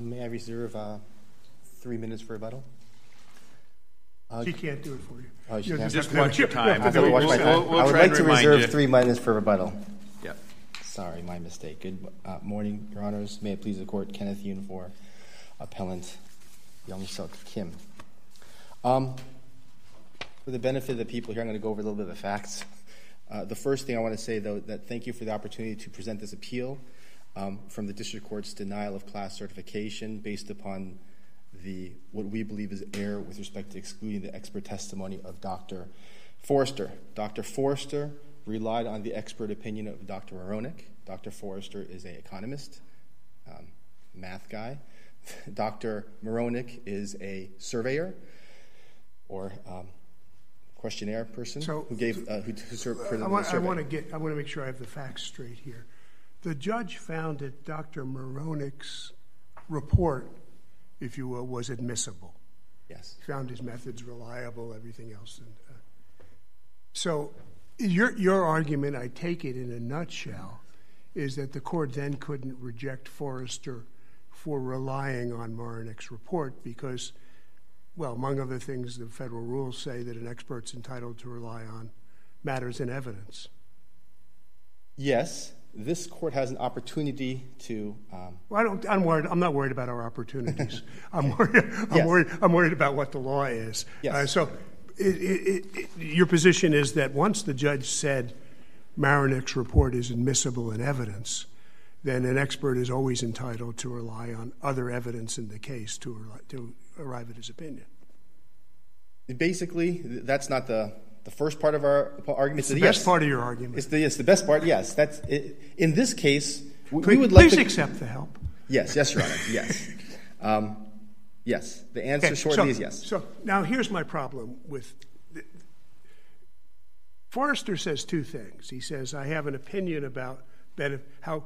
may I reserve uh, three minutes for rebuttal? Uh, she can't do it for you. Oh, she You can't. Just watch your time. I, We'll- watch my we'll- we'll I would try like and to remind reserve you. three minutes for rebuttal. Yeah. Sorry, my mistake. Good uh, morning, Your Honors. May it please the Court, Kenneth Yoon for Appellant Young Suk Kim. Um, for the benefit of the people here, I'm going to go over a little bit of the facts. Uh, the first thing I want to say, though, that thank you for the opportunity to present this appeal um, from the District Court's denial of class certification based upon the what we believe is error with respect to excluding the expert testimony of Dr. Forrester. Dr. Forrester relied on the expert opinion of Dr. Maronick. Dr. Forrester is an economist, um, math guy. Dr. Maronick is a surveyor or um, questionnaire person So- who gave uh, who, who served for the, I want, I want to get, I want to make sure I have the facts straight here. The judge found that Dr. Maronick's report, if you will, was admissible. Yes. Found his methods reliable, everything else. And, uh, so your, your argument, I take it in a nutshell, is that the court then couldn't reject Forrester for relying on Maronick's report because, well, among other things, the federal rules say that an expert's entitled to rely on matters in evidence. Yes, this court has an opportunity to. Um, Well, I don't, I'm worried. I'm not worried about our opportunities. I'm worried. I'm worried. I'm worried about what the law is. Uh, so, it, it, it, your position is that once the judge said Maronick's report is admissible in evidence, then an expert is always entitled to rely on other evidence in the case to to arrive at his opinion. basically, that's not the, the first part of our argument. It's the yes, best part of your argument. It's the, it's the best part. Yes, that's it, in this case. We, please we would like please to, accept the help. Yes, yes, Your Honor. Yes, um, yes. The answer Okay, shortly so, is yes. So now here's my problem with. Forrester says two things. He says, I have an opinion about benef- how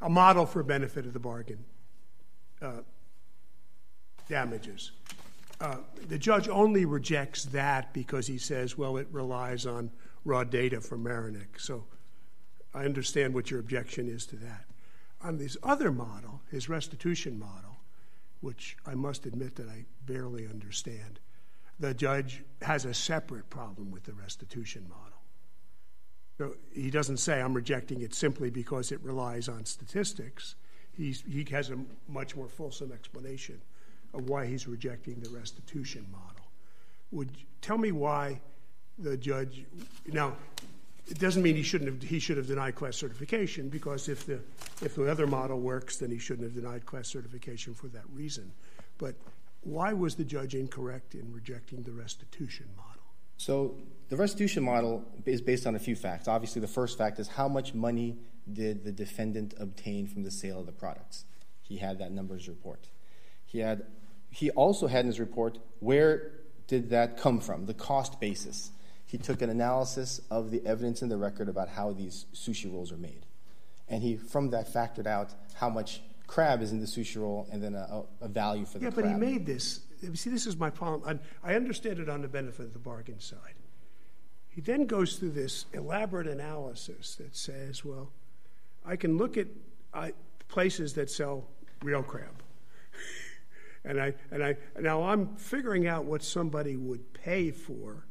a model for benefit of the bargain uh, damages. Uh, the judge only rejects that because he says, well, it relies on raw data from Maronick. So I understand what your objection is to that. On this other model, his restitution model, which I must admit that I barely understand, the judge has a separate problem with the restitution model. So he doesn't say I'm rejecting it simply because it relies on statistics. He has a much more fulsome explanation of why he's rejecting the restitution model. Would tell me why the judge now it doesn't mean he shouldn't have he should have denied class certification because if the if the other model works then he shouldn't have denied class certification for that reason. But why was the judge incorrect in rejecting the restitution model? So the restitution model is based on a few facts. Obviously, the first fact is how much money did the defendant obtain from the sale of the products? He had that numbers report. He had he also had in his report where did that come from? The cost basis. He took an analysis of the evidence in the record about how these sushi rolls are made. And he from that factored out how much crab is in the sushi roll and then a, a value for the Yeah, crab. but he made this. See, this is my problem. I, I understand it on the benefit of the bargain side. He then goes through this elaborate analysis that says, well, I can look at I, places that sell real crab. and I and I now I'm figuring out what somebody would pay for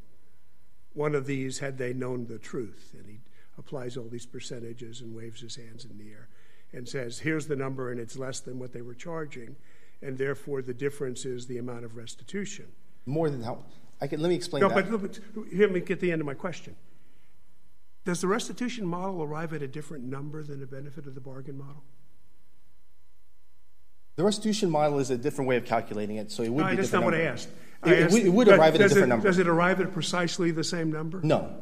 one of these had they known the truth. And he applies all these percentages and waves his hands in the air and says, here's the number and it's less than what they were charging, and therefore the difference is the amount of restitution. More than how I can let me explain No, that. but, but hear me get the end of my question. Does the restitution model arrive at a different number than the benefit of the bargain model? The restitution model is a different way of calculating it, so it would No, be a that's not different what I asked. It, I it asked- it would does- arrive at a different it, number. Does it arrive at precisely the same number? No.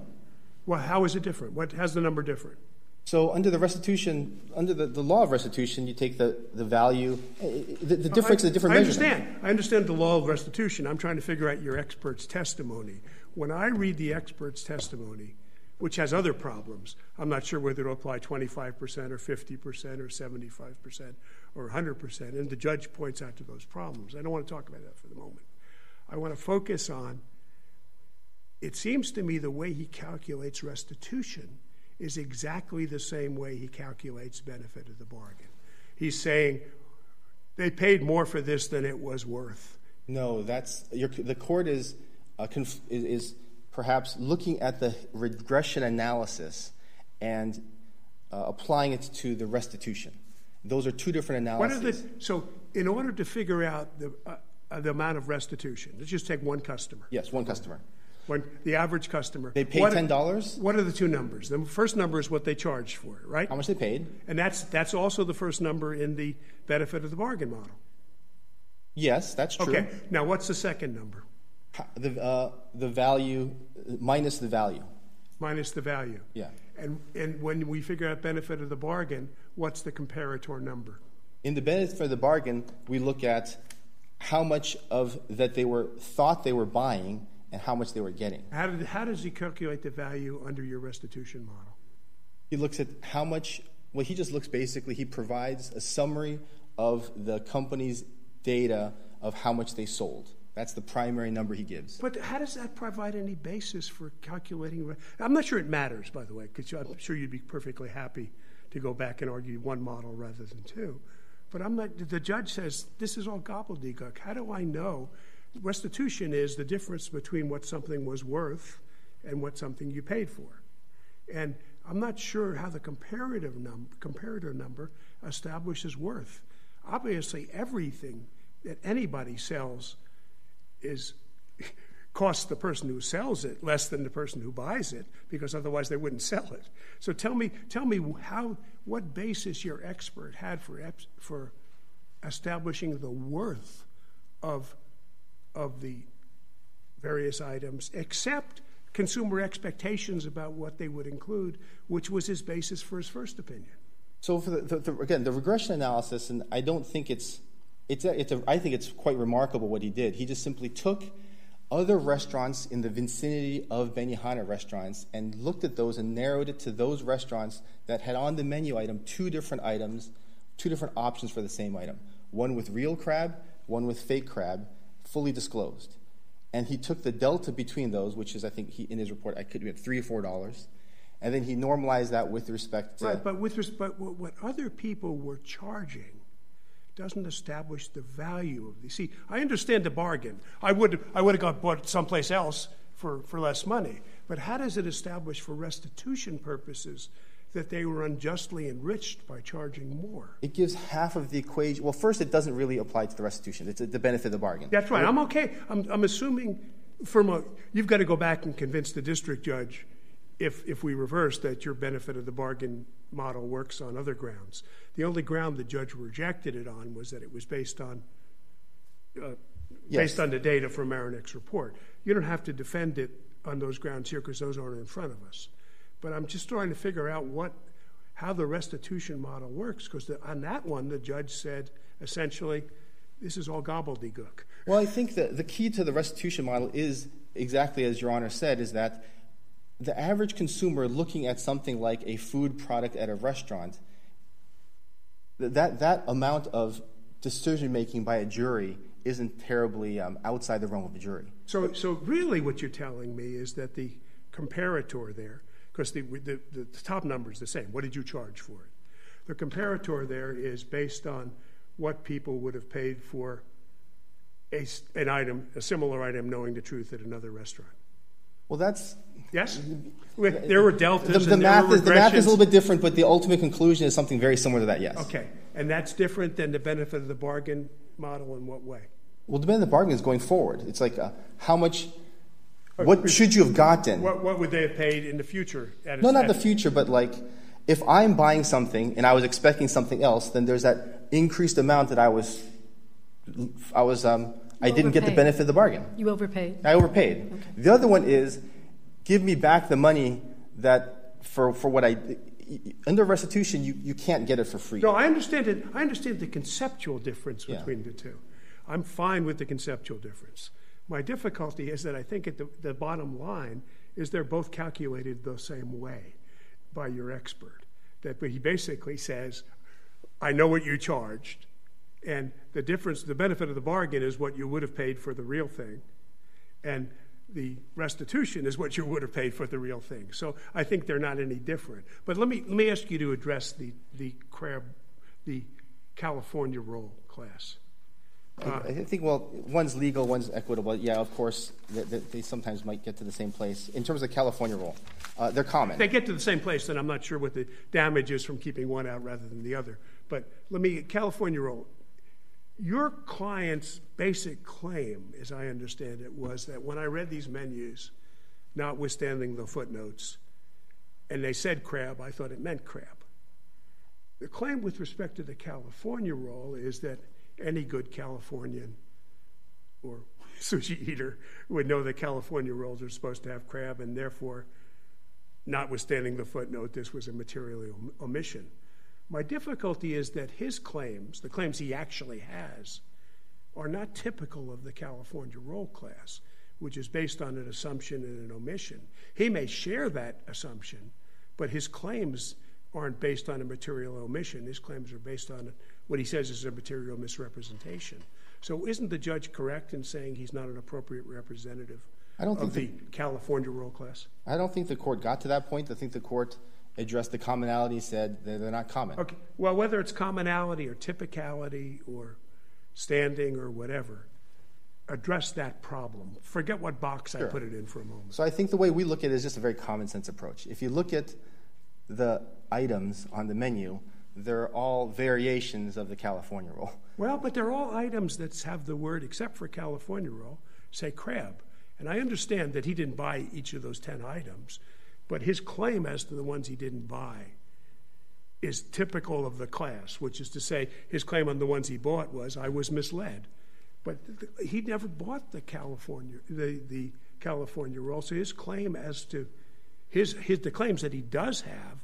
Well, how is it different? What has the number different? So under the restitution, under the, the law of restitution, you take the, the value, uh, the, the difference I, is a different I measurement. understand. I understand the law of restitution. I'm trying to figure out your expert's testimony. When I read the expert's testimony, which has other problems, I'm not sure whether it'll apply 25% or 50% or 75% or 100%, and the judge points out to those problems. I don't want to talk about that for the moment. I want to focus on it seems to me the way he calculates restitution is exactly the same way he calculates benefit of the bargain. He's saying They paid more for this than it was worth. No, that's the court is, uh, conf, is perhaps looking at the regression analysis and uh, applying it to the restitution. Those are two different analyses. The, so, in order to figure out the, uh, the amount of restitution, let's just take one customer. Yes, one customer. When the average customer. They paid what- $10? What are the two numbers? The first number is what they charged for it, right? How much they paid? And that's, that's also the first number in the benefit of the bargain model. Yes, that's true. Okay, now what's the second number? The, uh, the value minus the value. Minus the value. Yeah. And, and when we figure out benefit of the bargain, what's the comparator number? In the benefit for the bargain, we look at how much of that they were thought they were buying and how much they were getting. How, did, how does he calculate the value under your restitution model? He looks at how much. Well, he just looks basically. He provides a summary of the company's data of how much they sold. That's the primary number he gives. But how does that provide any basis for calculating? I'm not sure it matters, by the way, because I'm sure you'd be perfectly happy to go back and argue one model rather than two. But I'm not. The judge says this is all gobbledygook. How do I know? Restitution is the difference between what something was worth and what something you paid for. And I'm not sure how the comparative num- comparator number establishes worth. Obviously, everything that anybody sells is costs the person who sells it less than the person who buys it because otherwise they wouldn't sell it. So tell me, tell me how what basis your expert had for for establishing the worth of of the various items, except consumer expectations about what they would include, which was his basis for his first opinion. So for the, the, the, again, the regression analysis, and I don't think it's, it's, a, it's a, I think it's quite remarkable what he did. He just simply took other restaurants in the vicinity of Benihana restaurants and looked at those and narrowed it to those restaurants that had on the menu item two different items, two different options for the same item. One with real crab, one with fake crab, fully disclosed. And he took the delta between those, which is, I think, he, in his report, I could be at three or four dollars, and then he normalized that with respect to. Right, but with respect, what, what other people were charging doesn't establish the value of the See, I understand the bargain. I would, I would have got bought someplace else for, for less money. But how does it establish for restitution purposes that they were unjustly enriched by charging more? It gives half of the equation. Well, first, it doesn't really apply to the restitution. It's the benefit of the bargain. That's right. I'm okay. I'm, I'm assuming from a, you've got to go back and convince the district judge if, if we reverse that your benefit of the bargain model works on other grounds. The only ground the judge rejected it on was that it was based on uh, Yes. based on the data from Maronick's report. You don't have to defend it on those grounds here because those aren't in front of us. But I'm just trying to figure out what how the restitution model works because on that one the judge said essentially this is all gobbledygook. Well, I think that the key to the restitution model is exactly as Your Honor said, is that the average consumer looking at something like a food product at a restaurant, that, that amount of decision making by a jury isn't terribly um, outside the realm of a jury. So, so really, what you're telling me is that the comparator there, because the, the, the top number is the same. What did you charge for it? The comparator there is based on what people would have paid for a, an item, a similar item, knowing the truth at another restaurant. Well, that's Yes, there were deltas. and there math. were Is, the math is a little bit different, but the ultimate conclusion is something very similar to that. Yes. Okay, and that's different than the benefit of the bargain model in what way? Well, the benefit of the bargain is going forward. It's like uh, how much. What should you have gotten? What, what would they have paid in the future? At No, not the future, but like if I'm buying something and I was expecting something else, then there's that increased amount that I was, I was, I I didn't get the benefit of the bargain. You overpaid. I overpaid. The other one is, give me back the money that for for what I under restitution you, you can't get it for free. No, I understand it. I understand the conceptual difference Yeah. between the two. I'm fine with the conceptual difference. My difficulty is that I think at the, the bottom line is they're both calculated the same way by your expert. That but he basically says, I know what you charged, and the difference, the benefit of the bargain is what you would have paid for the real thing, and the restitution is what you would have paid for the real thing. So I think they're not any different. But let me let me ask you to address the the crab, the California roll class? I think, well, one's legal, one's equitable. Yeah, of course, they, sometimes might get to the same place. In terms of California rule, uh, they're common. They get to the same place, then I'm not sure what the damage is from keeping one out rather than the other. But let me, California roll. Your client's basic claim, as I understand it, was that when I read these menus, notwithstanding the footnotes, and they said crab, I thought it meant crab. The claim with respect to the California roll is that any good Californian or sushi eater would know that California rolls are supposed to have crab, and therefore, notwithstanding the footnote, this was a material om- omission. My difficulty is that his claims, the claims he actually has, are not typical of the California roll class, which is based on an assumption and an omission. He may share that assumption, but his claims aren't based on a material omission. His claims are based on what he says is a material misrepresentation. So, isn't the judge correct in saying he's not an appropriate representative I don't of the California roll class? I don't think the court got to that point. I think the court addressed the commonality, said that they're not common. Okay. Well, whether it's commonality or typicality or standing or whatever, address that problem. Forget what box I put it in for a moment. So I think the way we look at it is just a very common sense approach. If you look at the items on the menu, they're all variations of the California roll. Well, but they're all items that have the word, except for California roll, say crab. And I understand that he didn't buy each of those 10 items, but his claim as to the ones he didn't buy is typical of the class, which is to say, his claim on the ones he bought was, I was misled. But he never bought the California, the, the California roll. So his claim as to his, his, the claims that he does have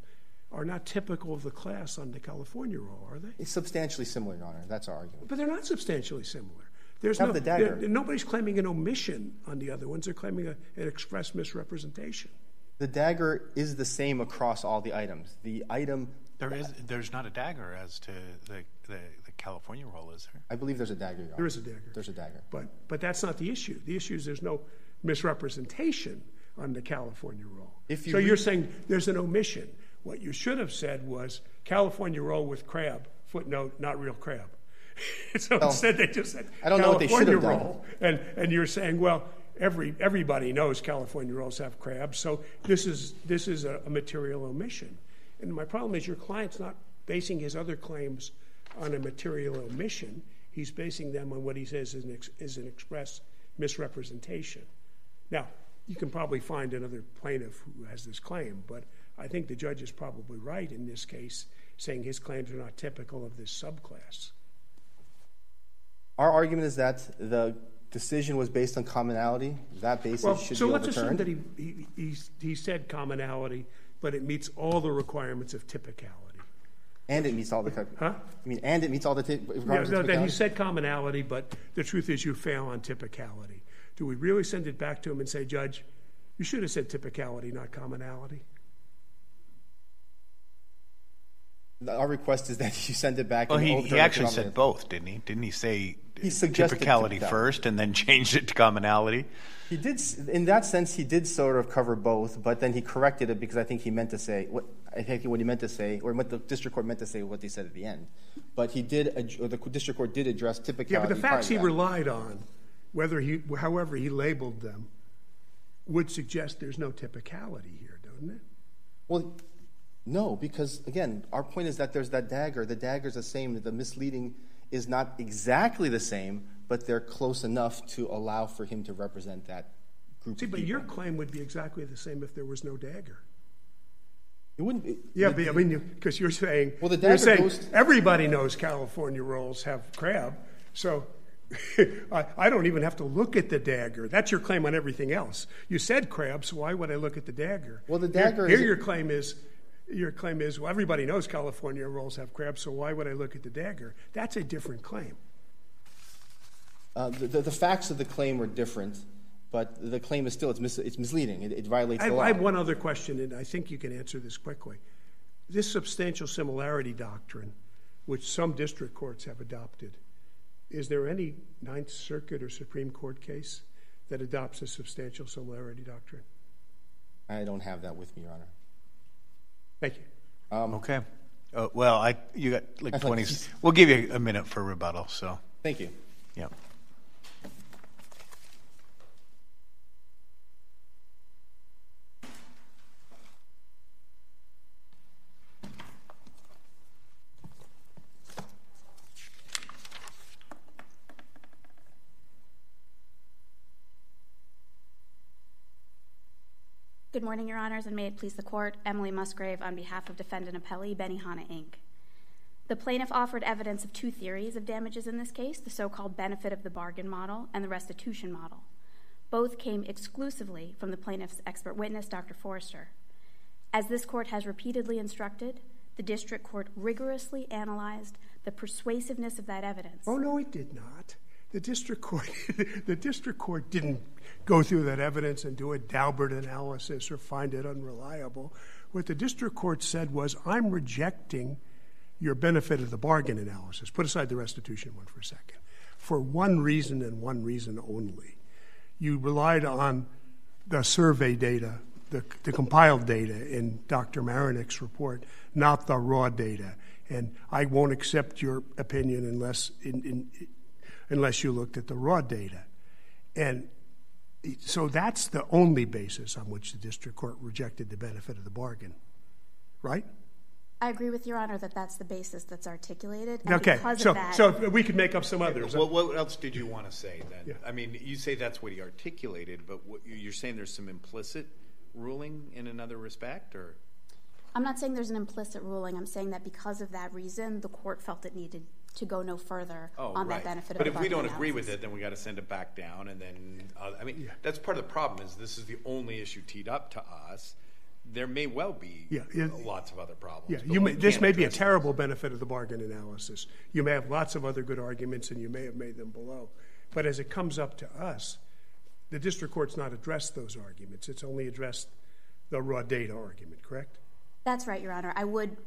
are not typical of the class on the California roll, are they? It's substantially similar, Your Honor. That's our argument. But they're not substantially similar. There's Have no, the dagger. nobody's claiming an omission on the other ones. They're claiming a, an express misrepresentation. The dagger is the same across all the items. The item, There is, there's not a dagger as to the, the, the California roll, is there? I believe there's a dagger, Your Honor. There is a dagger. There's a dagger. But, but that's not the issue. The issue is there's no misrepresentation on the California roll. If you so read- you're saying there's an omission. What you should have said was California roll with crab, footnote, not real crab. so instead they just said I don't know what they should California have done. roll. And, and you're saying, well, every, everybody knows California rolls have crabs, so this is, this is a, a material omission. And my problem is your client's not basing his other claims on a material omission. He's basing them on what he says is an, ex, is an express misrepresentation. Now, you can probably find another plaintiff who has this claim, but I think the judge is probably right in this case, saying his claims are not typical of this subclass. Our argument is that the decision was based on commonality. That basis should so be let's assume overturned. that he, he, he, he said commonality, but it meets all the requirements of typicality. and it meets all the. Huh? I mean, and it meets all the. T- Yeah, requirements no, of that he said commonality, but the truth is you fail on typicality. Do we really send it back to him and say, Judge, you should have said typicality, not commonality? Our request is that you send it back. Well, and he, overturn he actually said both, didn't he? Didn't he say He suggested typicality typicality. first and then changed it to commonality? He did, s- in that sense, he did sort of cover both, but then he corrected it because I think he meant to say what I think what he meant to say, or what the district court meant to say, what they said at the end. But he did, or the district court did address typicality. Yeah, but the facts he that. relied on, whether he, however he labeled them, would suggest there's no typicality here, doesn't it? Well, no, because again, our point is that there's that dagger. The dagger's the same. The misleading is not exactly the same, but they're close enough to allow for him to represent that group. See, but people. your claim would be exactly the same if there was no dagger. it wouldn't. Be, Yeah, but I mean, because you're saying, Well, the dagger saying goes- everybody knows California rolls have crab, so I, I don't even have to look at the dagger. That's your claim on everything else. You said crab, so why would I look at the dagger? Well, the dagger Here, your claim is, your claim is, well, everybody knows California rolls have crab, so why would I look at the dagger? That's a different claim. Uh, the, facts of the claim are different, but the claim is still it's, mis- it's misleading. It, violates I, the law. I have one other question, and I think you can answer this quickly. This substantial similarity doctrine, which some district courts have adopted, is there any Ninth Circuit or Supreme Court case that adopts a substantial similarity doctrine? I don't have that with me, Your Honor. Thank you. Um, okay. Oh, well, I you got like 20. he's- We'll give you a minute for rebuttal. So, Thank you. yep. Good morning, Your Honors, and may it please the Court. Emily Musgrave on behalf of Defendant Appellee Benihana Inc. The plaintiff offered evidence of two theories of damages in this case the so called benefit of the bargain model and the restitution model. Both came exclusively from the plaintiff's expert witness, Dr. Forrester. As this court has repeatedly instructed, the district court rigorously analyzed the persuasiveness of that evidence. Oh no, it did not. The district court, the district court didn't go through that evidence and do a Daubert analysis or find it unreliable. What the district court said was, "I'm rejecting your benefit of the bargain analysis. Put aside the restitution one for a second. For one reason and one reason only, you relied on the survey data, the, compiled data in Dr. Maronick's report, not the raw data. And I won't accept your opinion unless in, unless you looked at the raw data. And so that's the only basis on which the district court rejected the benefit of the bargain, right? I agree with Your Honor that that's the basis that's articulated. And Okay, so of that, so we could make up some others. What, what else did you want to say then? Yeah. I mean, you say that's what he articulated, but what, you're saying there's some implicit ruling in another respect, or I'm not saying there's an implicit ruling. I'm saying that because of that reason, the court felt it needed to go no further oh, on right. that benefit but of if the we don't bargain agree with it, then we got to send it back down, and then uh, I mean, that's part of the problem is this is the only issue teed up to us. There may well be Yeah, yeah. lots of other problems. Yeah, you may, this may be a address terrible benefit of the bargain analysis. You may have lots of other good arguments, and you may have made them below. But as it comes up to us, the district court's not addressed those arguments. It's only addressed the raw data argument, correct? That's right, Your Honor. I would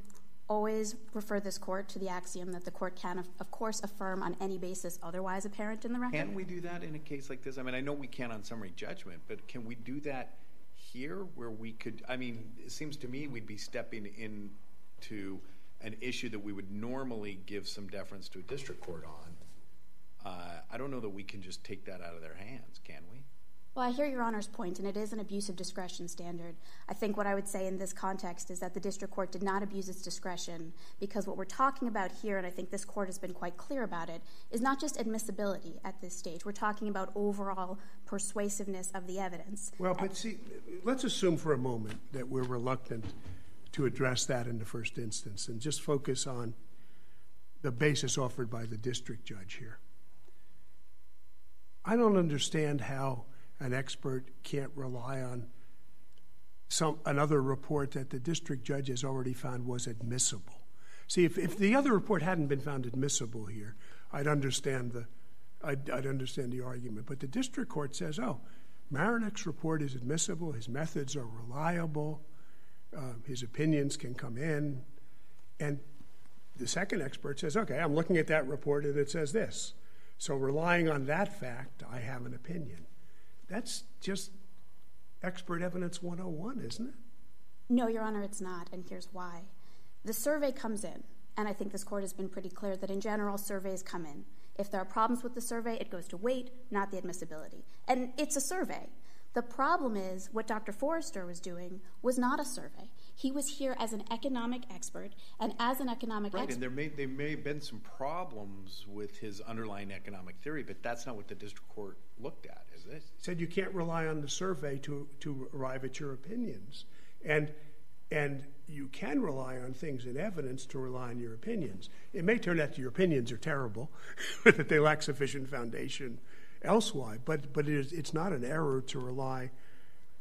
always refer this court to the axiom that the court can, of, of course, affirm on any basis otherwise apparent in the record. Can we do that in a case like this? I mean, I know we can't on summary judgment, but can we do that here where we could? I mean, it seems to me we'd be stepping into an issue that we would normally give some deference to a district court on. Uh, I don't know that we can just take that out of their hands, can we? Well, I hear Your Honor's point, and it is an abuse of discretion standard. I think what I would say in this context is that the district court did not abuse its discretion because what we're talking about here, and I think this court has been quite clear about it, is not just admissibility at this stage. We're talking about overall persuasiveness of the evidence. Well, but see, let's assume for a moment that we're reluctant to address that in the first instance and just focus on the basis offered by the district judge here. I don't understand how an expert can't rely on some another report that the district judge has already found was admissible. See, if, the other report hadn't been found admissible here, I'd understand the I'd, understand the argument. But the district court says, "Oh, Maronick's report is admissible. His methods are reliable. Uh, his opinions can come in." And the second expert says, "Okay, I'm looking at that report and it says this. So relying on that fact, I have an opinion." That's just expert evidence 101, isn't it? No, Your Honor, it's not, and here's why. The survey comes in, and I think this court has been pretty clear that in general, surveys come in. If there are problems with the survey, it goes to weight, not the admissibility. And it's a survey. The problem is what Dr. Forrester was doing was not a survey. He was here as an economic expert, and as an economic Right, expert. and there may there may have been some problems with his underlying economic theory, but that's not what the district court looked at, is it? said you can't rely on the survey to, to arrive at your opinions. And, and you can rely on things in evidence to rely on your opinions. It may turn out that your opinions are terrible, that they lack sufficient foundation elsewhere, but, but it is, it's not an error to rely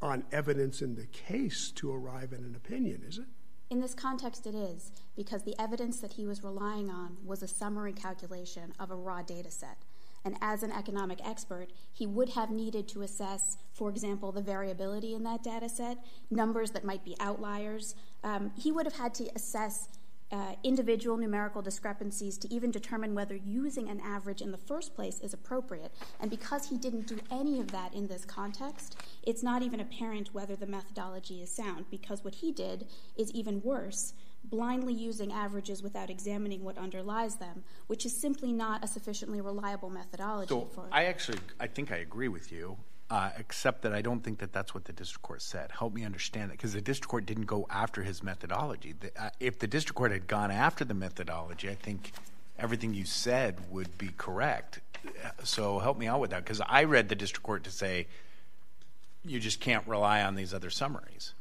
on evidence in the case to arrive at an opinion, is it? In this context, it is, because the evidence that he was relying on was a summary calculation of a raw data set. And as an economic expert, he would have needed to assess, for example, the variability in that data set, numbers that might be outliers. Um, he would have had to assess uh, individual numerical discrepancies to even determine whether using an average in the first place is appropriate. And because he didn't do any of that in this context, it's not even apparent whether the methodology is sound, because what he did is even worse blindly using averages without examining what underlies them, which is simply not a sufficiently reliable methodology So. I actually, I think I agree with you, uh, except that I don't think that that's what the district court said. Help me understand that, because the district court didn't go after his methodology. The, uh, if the district court had gone after the methodology, I think everything you said would be correct. So help me out with that, because I read the district court to say you just can't rely on these other summaries.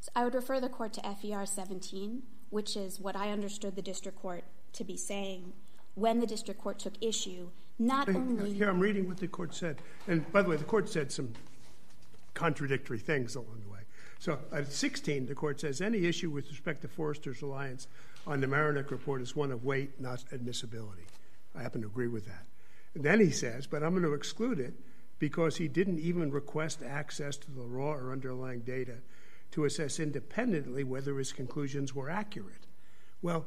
So I would refer the court to FER 17, which is what I understood the district court to be saying when the district court took issue, not only. Here, I'm reading what the court said. And by the way, the court said some contradictory things along the way. So at 16, the court says any issue with respect to Forrester's reliance on the Maronick report is one of weight, not admissibility. I happen to agree with that. And then he says, but I'm going to exclude it because he didn't even request access to the raw or underlying data to assess independently whether his conclusions were accurate. Well,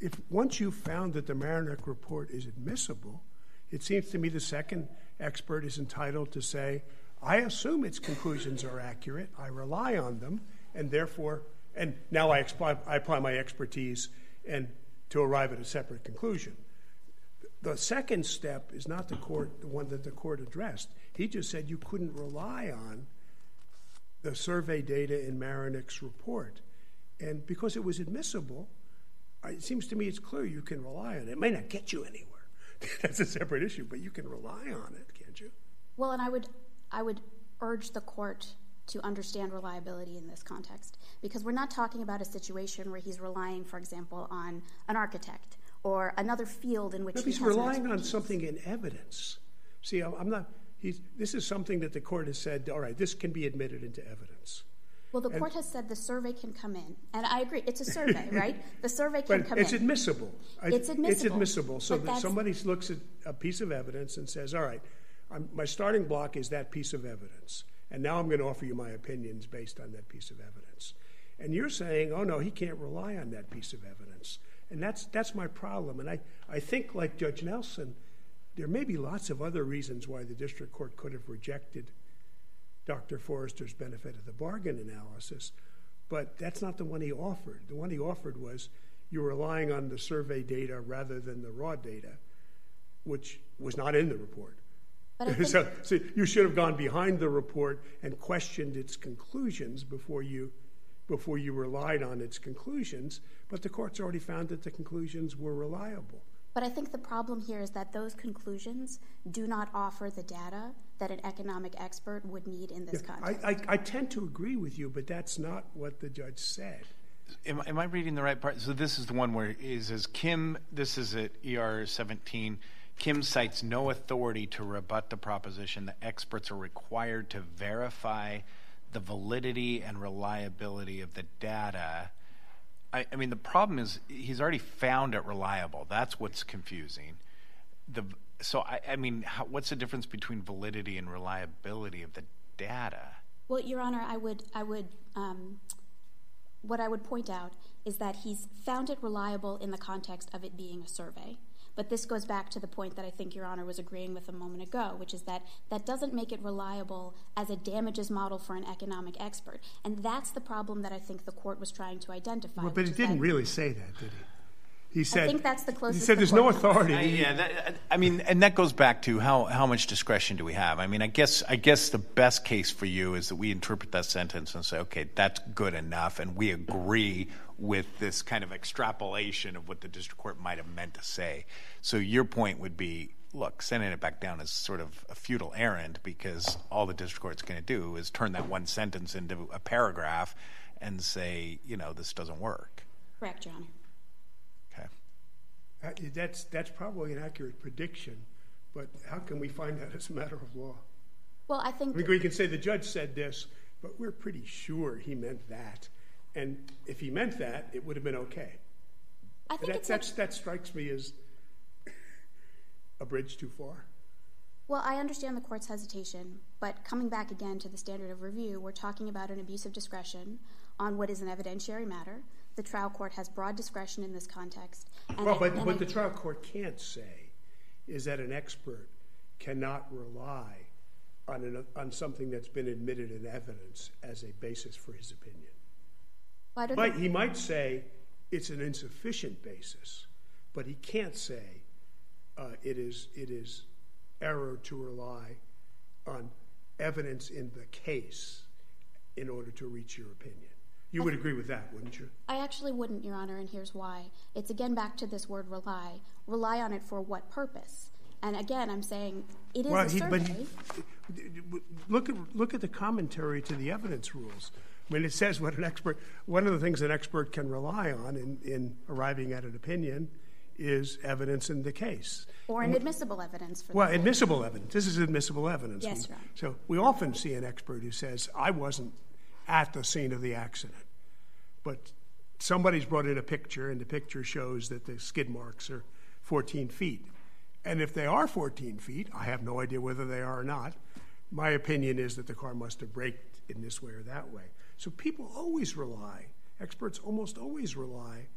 if once you've found that the Maronick report is admissible, it seems to me the second expert is entitled to say, I assume its conclusions are accurate, I rely on them, and therefore, and now I apply, I apply my expertise and to arrive at a separate conclusion. The second step is not the court, the one that the court addressed. He just said you couldn't rely on the survey data in Maronick's report. And because it was admissible, uh, it seems to me it's clear you can rely on it. It may not get you anywhere. That's a separate issue, but you can rely on it, can't you? Well, and I would, I would urge the court to understand reliability in this context because we're not talking about a situation where he's relying, for example, on an architect or another field in which he he's relying on something in evidence. See, I'm not. He's, this is something that the court has said. All right, this can be admitted into evidence. Well, the court has said the survey can come in, and I agree. It's a survey, right? The survey can come it's in. admissible. It's It's admissible, admissible. So that somebody looks at a piece of evidence and says, all right, I'm, my starting block is that piece of evidence. And now I'm going to offer you my opinions based on that piece of evidence. And you're saying, oh, no, he can't rely on that piece of evidence. And that's, that's my problem. And I, I think, like Judge Nelson, there may be lots of other reasons why the district court could have rejected Dr. Forrester's benefit of the bargain analysis, but that's not the one he offered. The one he offered was you're relying on the survey data rather than the raw data, which was not in the report. But I think- so, so you should have gone behind the report and questioned its conclusions before you before you relied on its conclusions, but the court's already found that the conclusions were reliable. But I think the problem here is that those conclusions do not offer the data that an economic expert would need in this I, context. I, I tend to agree with you, but that's not what the judge said. Am, am I reading the right part? So this is the one where it says Kim. This is at ER 17. Kim cites no authority to rebut the proposition that experts are required to verify the validity and reliability of the data. I, mean, the problem is he's already found it reliable. That's what's confusing. The so I, mean, what's the difference between validity and reliability of the data? Well, Your Honor, I would, I would, um, what I would point out is that he's found it reliable in the context of it being a survey. But this goes back to the point that I think Your Honor was agreeing with a moment ago, which is that that doesn't make it reliable as a damages model for an economic expert. And that's the problem that I think the court was trying to identify. Well, but which it is didn't that- really say that, did he? He said. I think that's the closest. He said there's no authority. I, yeah, that, I mean, and that goes back to how, how much discretion do we have? I mean, I guess I guess the best case for you is that we interpret that sentence and say, okay, that's good enough, and we agree with this kind of extrapolation of what the district court might have meant to say. So your point would be, look, sending it back down is sort of a futile errand because all the district court's going to do is turn that one sentence into a paragraph and say, you know, this doesn't work. Correct, Your Honor. Okay. Uh, That's, that's probably an accurate prediction, but how can we find that as a matter of law? Well, I think I mean, we can say the judge said this, but we're pretty sure he meant that. And if he meant that, it would have been okay. I think That, that's, that strikes me as a bridge too far. Well, I understand the court's hesitation, but coming back again to the standard of review, we're talking about an abuse of discretion on what is an evidentiary matter. The trial court has broad discretion in this context. And Well, but what the trial court can't say is that an expert cannot rely on, an, on something that's been admitted in evidence as a basis for his opinion. Well, I don't Might, think- he might say it's an insufficient basis, but he can't say uh, it is it is error to rely on evidence in the case in order to reach your opinion. You would agree with that, wouldn't you? I actually wouldn't, Your Honor, and here's why. It's again back to this word rely. Rely on it for what purpose? And again, I'm saying it is a survey. but he, look at look at the commentary to the evidence rules. Mean, it says what an expert. One of the things an expert can rely on in, in arriving at an opinion is evidence in the case. or inadmissible evidence for Well, admissible evidence. This is admissible evidence. Yes. So we often see an expert who says, "I wasn't at the scene of the accident, but somebody's brought in a picture, and the picture shows that the skid marks are 14 feet." And if they are 14 feet, I have no idea whether they are or not. My opinion is that the car must have braked in this way or that way. So people always rely, experts almost always rely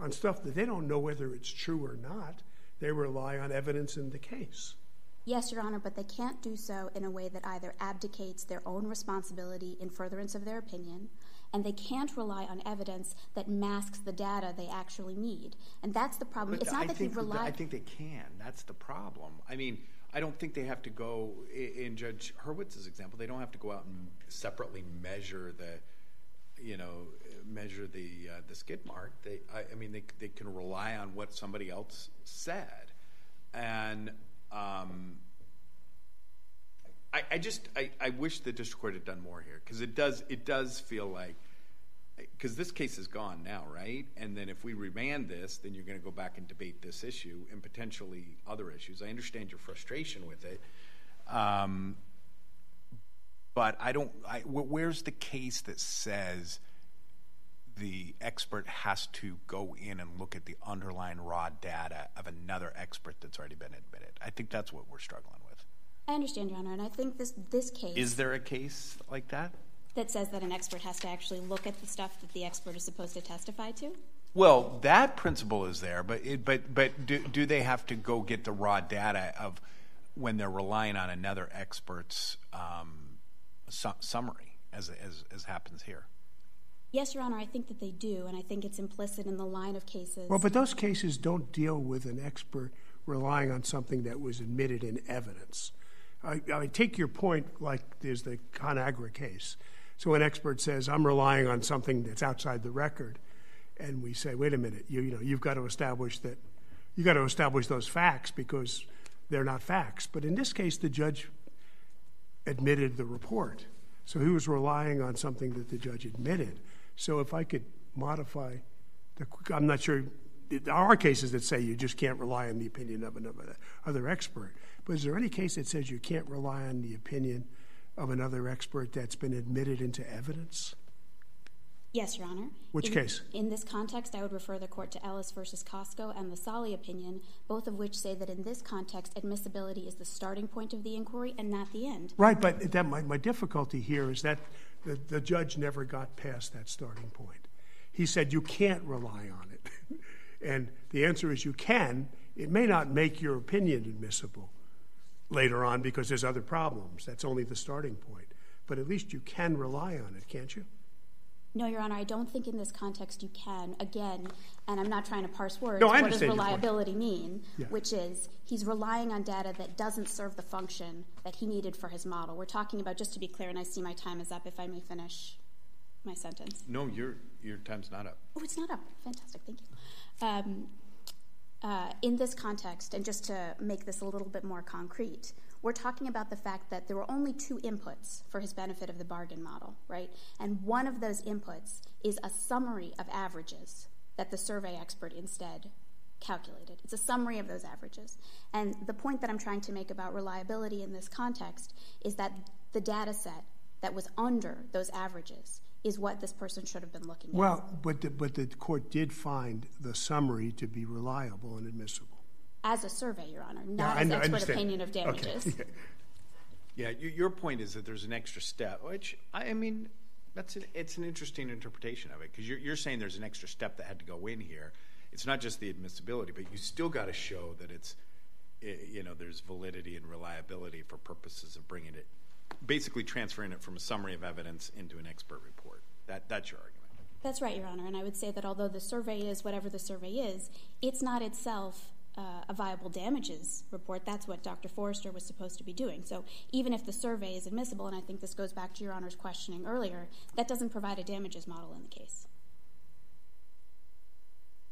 on stuff that they don't know whether it's true or not. They rely on evidence in the case. Yes, Your Honor, but they can't do so in a way that either abdicates their own responsibility in furtherance of their opinion, and they can't rely on evidence that masks the data they actually need. And that's the problem. But it's not I that he think that- relied. I think they can. That's the problem. I mean, I don't think they have to go in Judge Hurwitz's example. They don't have to go out and separately measure the, you know, measure the uh, the skid mark. They, I, I mean, they they can rely on what somebody else said, and um, I, I just I, I wish the district court had done more here because it does it does feel like because this case is gone now, right? And then if we remand this, then you're going to go back and debate this issue and potentially other issues. I understand your frustration with it, um, but I don't. I, wh- where's the case that says the expert has to go in and look at the underlying raw data of another expert that's already been admitted? I think that's what we're struggling with. I understand, Your Honor, and I think this this case Is there a case like that? That says that an expert has to actually look at the stuff that the expert is supposed to testify to. Well, that principle is there, but it, but but do, do they have to go get the raw data of when they're relying on another expert's um, su- summary, as, as as happens here? Yes, Your Honor, I think that they do, and I think it's implicit in the line of cases. Well, but those cases don't deal with an expert relying on something that was admitted in evidence. I, I take your point like there's the ConAgra case. So an expert says, I'm relying on something that's outside the record. And we say, wait a minute, you, know, you've got to establish that, you've got to establish those facts because they're not facts. But in this case, the judge admitted the report. So he was relying on something that the judge admitted. So if I could modify the, I'm not sure, there are cases that say you just can't rely on the opinion of another other expert. But is there any case that says you can't rely on the opinion of another expert that's been admitted into evidence? Yes, Your Honor. Which in, case? In this context, I would refer the court to Ellis versus Costco and the Sali opinion, both of which say that in this context, admissibility is the starting point of the inquiry and not the end. Right, but that, my, my difficulty here is that the, the judge never got past that starting point. He said you can't rely on it. and the answer is you can. It may not make your opinion admissible later on because there's other problems. That's only the starting point. But at least you can rely on it, can't you? No, Your Honor, I don't think in this context you can. Again, and I'm not trying to parse words, No, I what does understand your point. reliability mean? Yeah. Which is he's relying on data that doesn't serve the function that he needed for his model. We're talking about, just to be clear, and I see my time is up, if I may finish my sentence. No, your your time's not up. Oh, it's not up. Fantastic. Thank you. Um, Uh, in this context, and just to make this a little bit more concrete, we're talking about the fact that there were only two inputs for his benefit of the bargain model, right? And one of those inputs is a summary of averages that the survey expert instead calculated. It's a summary of those averages. And the point that I'm trying to make about reliability in this context is that the data set that was under those averages is what this person should have been looking at. Well, but the, but the court did find the summary to be reliable and admissible. as a survey, Your Honor, Yeah, not I as know- I expert opinion of Okay. damages. Yeah, your, your point is that there's an extra step, which I, I mean, that's an, it's an interesting interpretation of it because you're, you're saying there's an extra step that had to go in here. It's not just the admissibility, but you still got to show that it's, eh, you know, there's validity and reliability for purposes of bringing it, basically transferring it from a summary of evidence into an expert report. That that's your argument. That's right, Your Honor. And I would say that although the survey is whatever the survey is, it's not itself uh, a viable damages report. That's what Dr. Forrester was supposed to be doing. So even if the survey is admissible, and I think this goes back to Your Honor's questioning earlier, that doesn't provide a damages model in the case.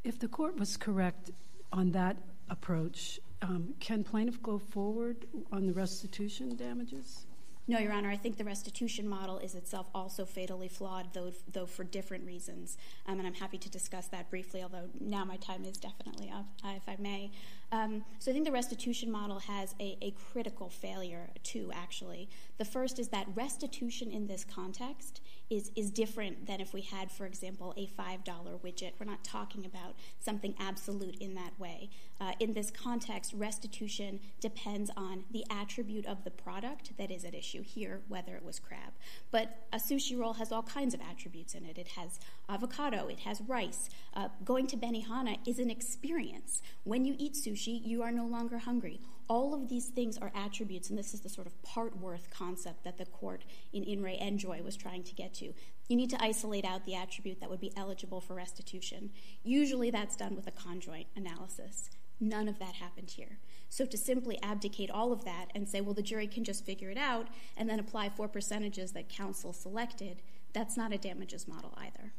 If the court was correct on that approach, um, can plaintiff go forward on the restitution damages? No, Your Honor. I think the restitution model is itself also fatally flawed, though, though for different reasons. Um, and I'm happy to discuss that briefly, although now my time is definitely up, uh, if I may. Um, so I think the restitution model has a, a critical failure, too, actually. The first is that restitution in this context is, is different than if we had, for example, a $5 widget. We're not talking about something absolute in that way. Uh, in this context, restitution depends on the attribute of the product that is at issue here, whether it was crab. But a sushi roll has all kinds of attributes in it. It has avocado, it has rice. Uh, going to Benihana is an experience. When you eat sushi, you are no longer hungry. All of these things are attributes, and this is the sort of part worth concept that the court in In Re NJOY was trying to get to. You need to isolate out the attribute that would be eligible for restitution. Usually that's done with a conjoint analysis. None of that happened here. So to simply abdicate all of that and say, well, the jury can just figure it out and then apply four percentages that counsel selected, that's not a damages model either.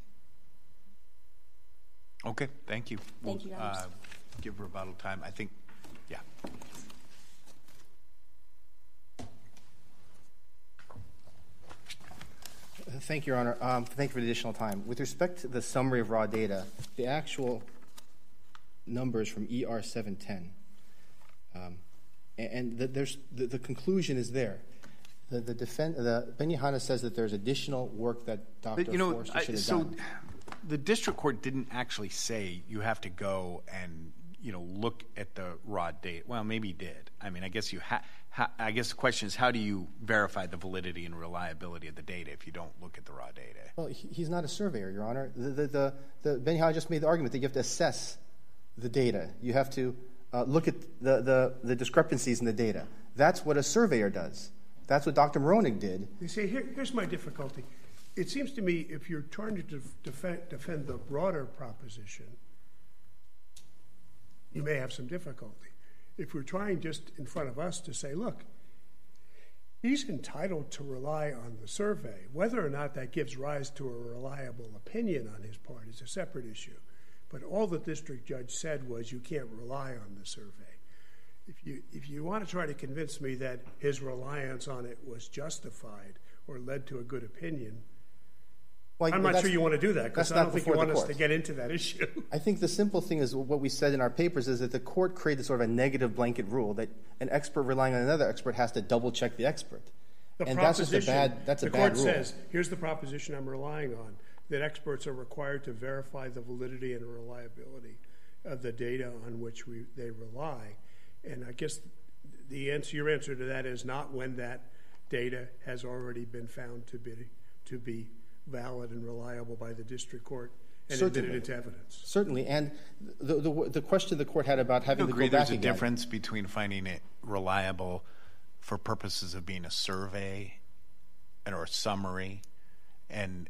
Okay, thank you. Thank we'll, you, uh, Give rebuttal time. I think, yeah. Thank you, Your Honor. Um, thank you for the additional time. With respect to the summary of raw data, the actual numbers from ER 710. Um, and the, there's, the, the, conclusion is there. The, the, defend, the Benihana says that there's additional work that Dr. But, you know, Forrester should have so done. The district court didn't actually say you have to go and you know look at the raw data. Well, maybe he did. I mean, I guess you ha-, ha- I guess the question is how do you verify the validity and reliability of the data if you don't look at the raw data? Well, he's not a surveyor, Your Honor. The the the, the Benihana just made the argument that you have to assess the data. You have to uh, look at the, the, the, discrepancies in the data. That's what a surveyor does. That's what Dr. Maronick did. You see, here, here's my difficulty. It seems to me if you're trying to def- defend, defend the broader proposition, you may have some difficulty. If we're trying just in front of us to say, look, he's entitled to rely on the survey. Whether or not that gives rise to a reliable opinion on his part is a separate issue. But all the district judge said was you can't rely on the survey. If you, if you want to try to convince me that his reliance on it was justified or led to a good opinion, well, I'm not sure you want to do that because I don't think you want us to get into that issue. I think the simple thing is what we said in our papers is that the court created sort of a negative blanket rule that an expert relying on another expert has to double check the expert. The and that's just a bad that's a the court says here's the proposition I'm relying on that experts are required to verify the validity and reliability of the data on which we, they rely. And I guess the answer, your answer to that is not when that data has already been found to be, to be valid and reliable by the district court and Certainly. admitted into evidence. Certainly. And the, the, the question the court had about having to go back there's a again. difference between finding it reliable for purposes of being a survey and or a summary and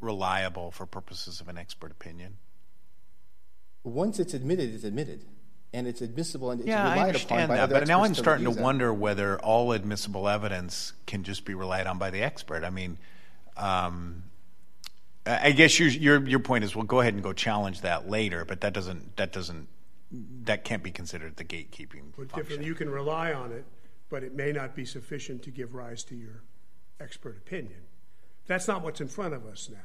reliable for purposes of an expert opinion? Once it's admitted, it's admitted. And it's admissible and it's yeah, relied I understand upon by that, other but now I'm starting to that. wonder whether all admissible evidence can just be relied on by the expert. I mean, um, I guess your, your your point is, well, go ahead and go challenge that later, but that doesn't that doesn't that can't be considered the gatekeeping. But function. you can rely on it, but it may not be sufficient to give rise to your expert opinion. That's not what's in front of us now.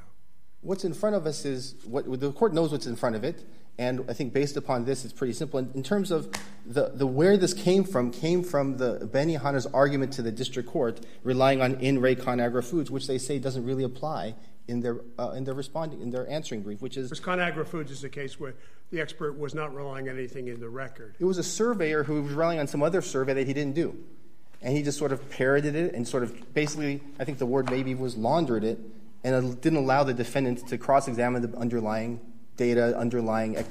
What's in front of us is what the court knows what's in front of it, and I think based upon this, it's pretty simple. In, in terms of the, the where this came from, came from the Benihana's argument to the district court, relying on in re ConAgra Foods, which they say doesn't really apply in their uh, in their responding in their answering brief, which is because ConAgra Foods is a case where the expert was not relying on anything in the record. It was a surveyor who was relying on some other survey that he didn't do and he just sort of parroted it and sort of basically, I think the word maybe was laundered it, and it didn't allow the defendant to cross examine the underlying data, underlying.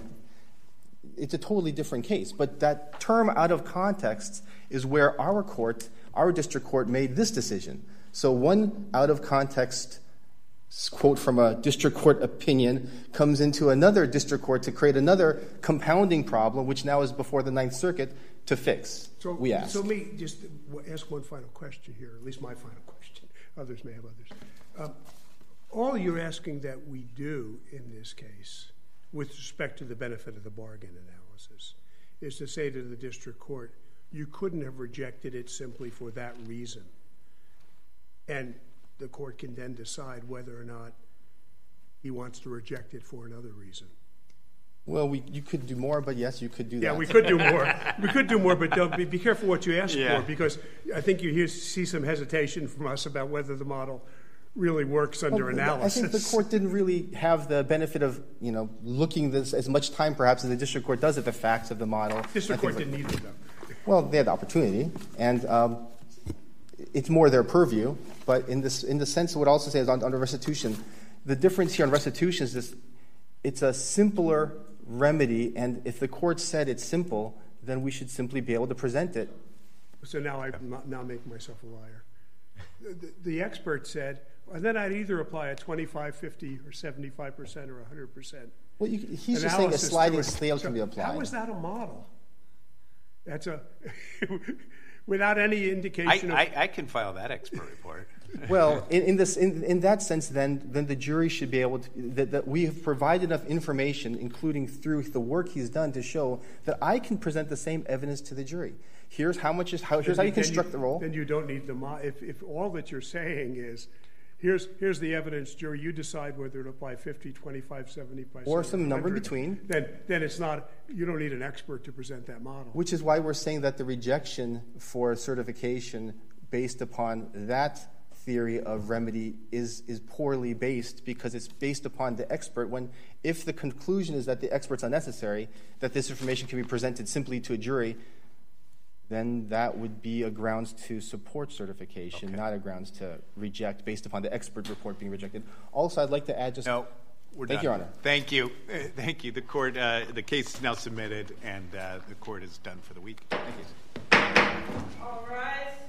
It's a totally different case. But that term out of context is where our court, our district court, made this decision. So one out of context quote from a district court opinion comes into another district court to create another compounding problem, which now is before the Ninth Circuit to fix. So, we ask. So me just ask one final question here, at least my final question. Others may have others. Um, All you're asking that we do in this case, with respect to the benefit of the bargain analysis, is to say to the district court, you couldn't have rejected it simply for that reason. And the court can then decide whether or not he wants to reject it for another reason. Well, we, you could do more, but yes, you could do that. Yeah, we could do more. we could do more, but don't be, be careful what you ask Yeah. for because I think you hear, see some hesitation from us about whether the model really works under analysis. I think the court didn't really have the benefit of, you know, looking this as much time perhaps as the district court does at the facts of the model. District court didn't either, though. Well, they had the opportunity, and um, it's more their purview. But in this, in the sense, what I also say is on, under restitution, the difference here on restitution is this: it's a simpler remedy, and if the court said it's simple, then we should simply be able to present it. So now I now make myself a liar. The expert said, and then I'd either apply a 25, 50, or 75 percent or 100 percent. Well, you, he's just saying a sliding scale can be applied. How is that a model? That's a without any indication I, of I, I can file that expert report. Well, in, in, this, in, in that sense, then, then the jury should be able to, that, that we have provided enough information, including through the work he's done, to show that I can present the same evidence to the jury. Here's how much is, how, here's how you Then construct the role. Then you don't need the mo- if if all that you're saying is here's here's the evidence, jury, you decide whether to apply 50, 25, 75 Or some number in between. Then then it's not you don't need an expert to present that model. Which is why we're saying that the rejection for certification based upon that theory of remedy is, is poorly based because it's based upon the expert when if the conclusion is that the expert's unnecessary, that this information can be presented simply to a jury, then that would be a grounds to support certification, not a grounds to reject based upon the expert report being rejected. Also, I'd like to add just No, we're Thank done. you, Your Honor. Thank you. Uh, Thank you. The court, uh, the case is now submitted, and uh, the court is done for the week. Thank you. All rise.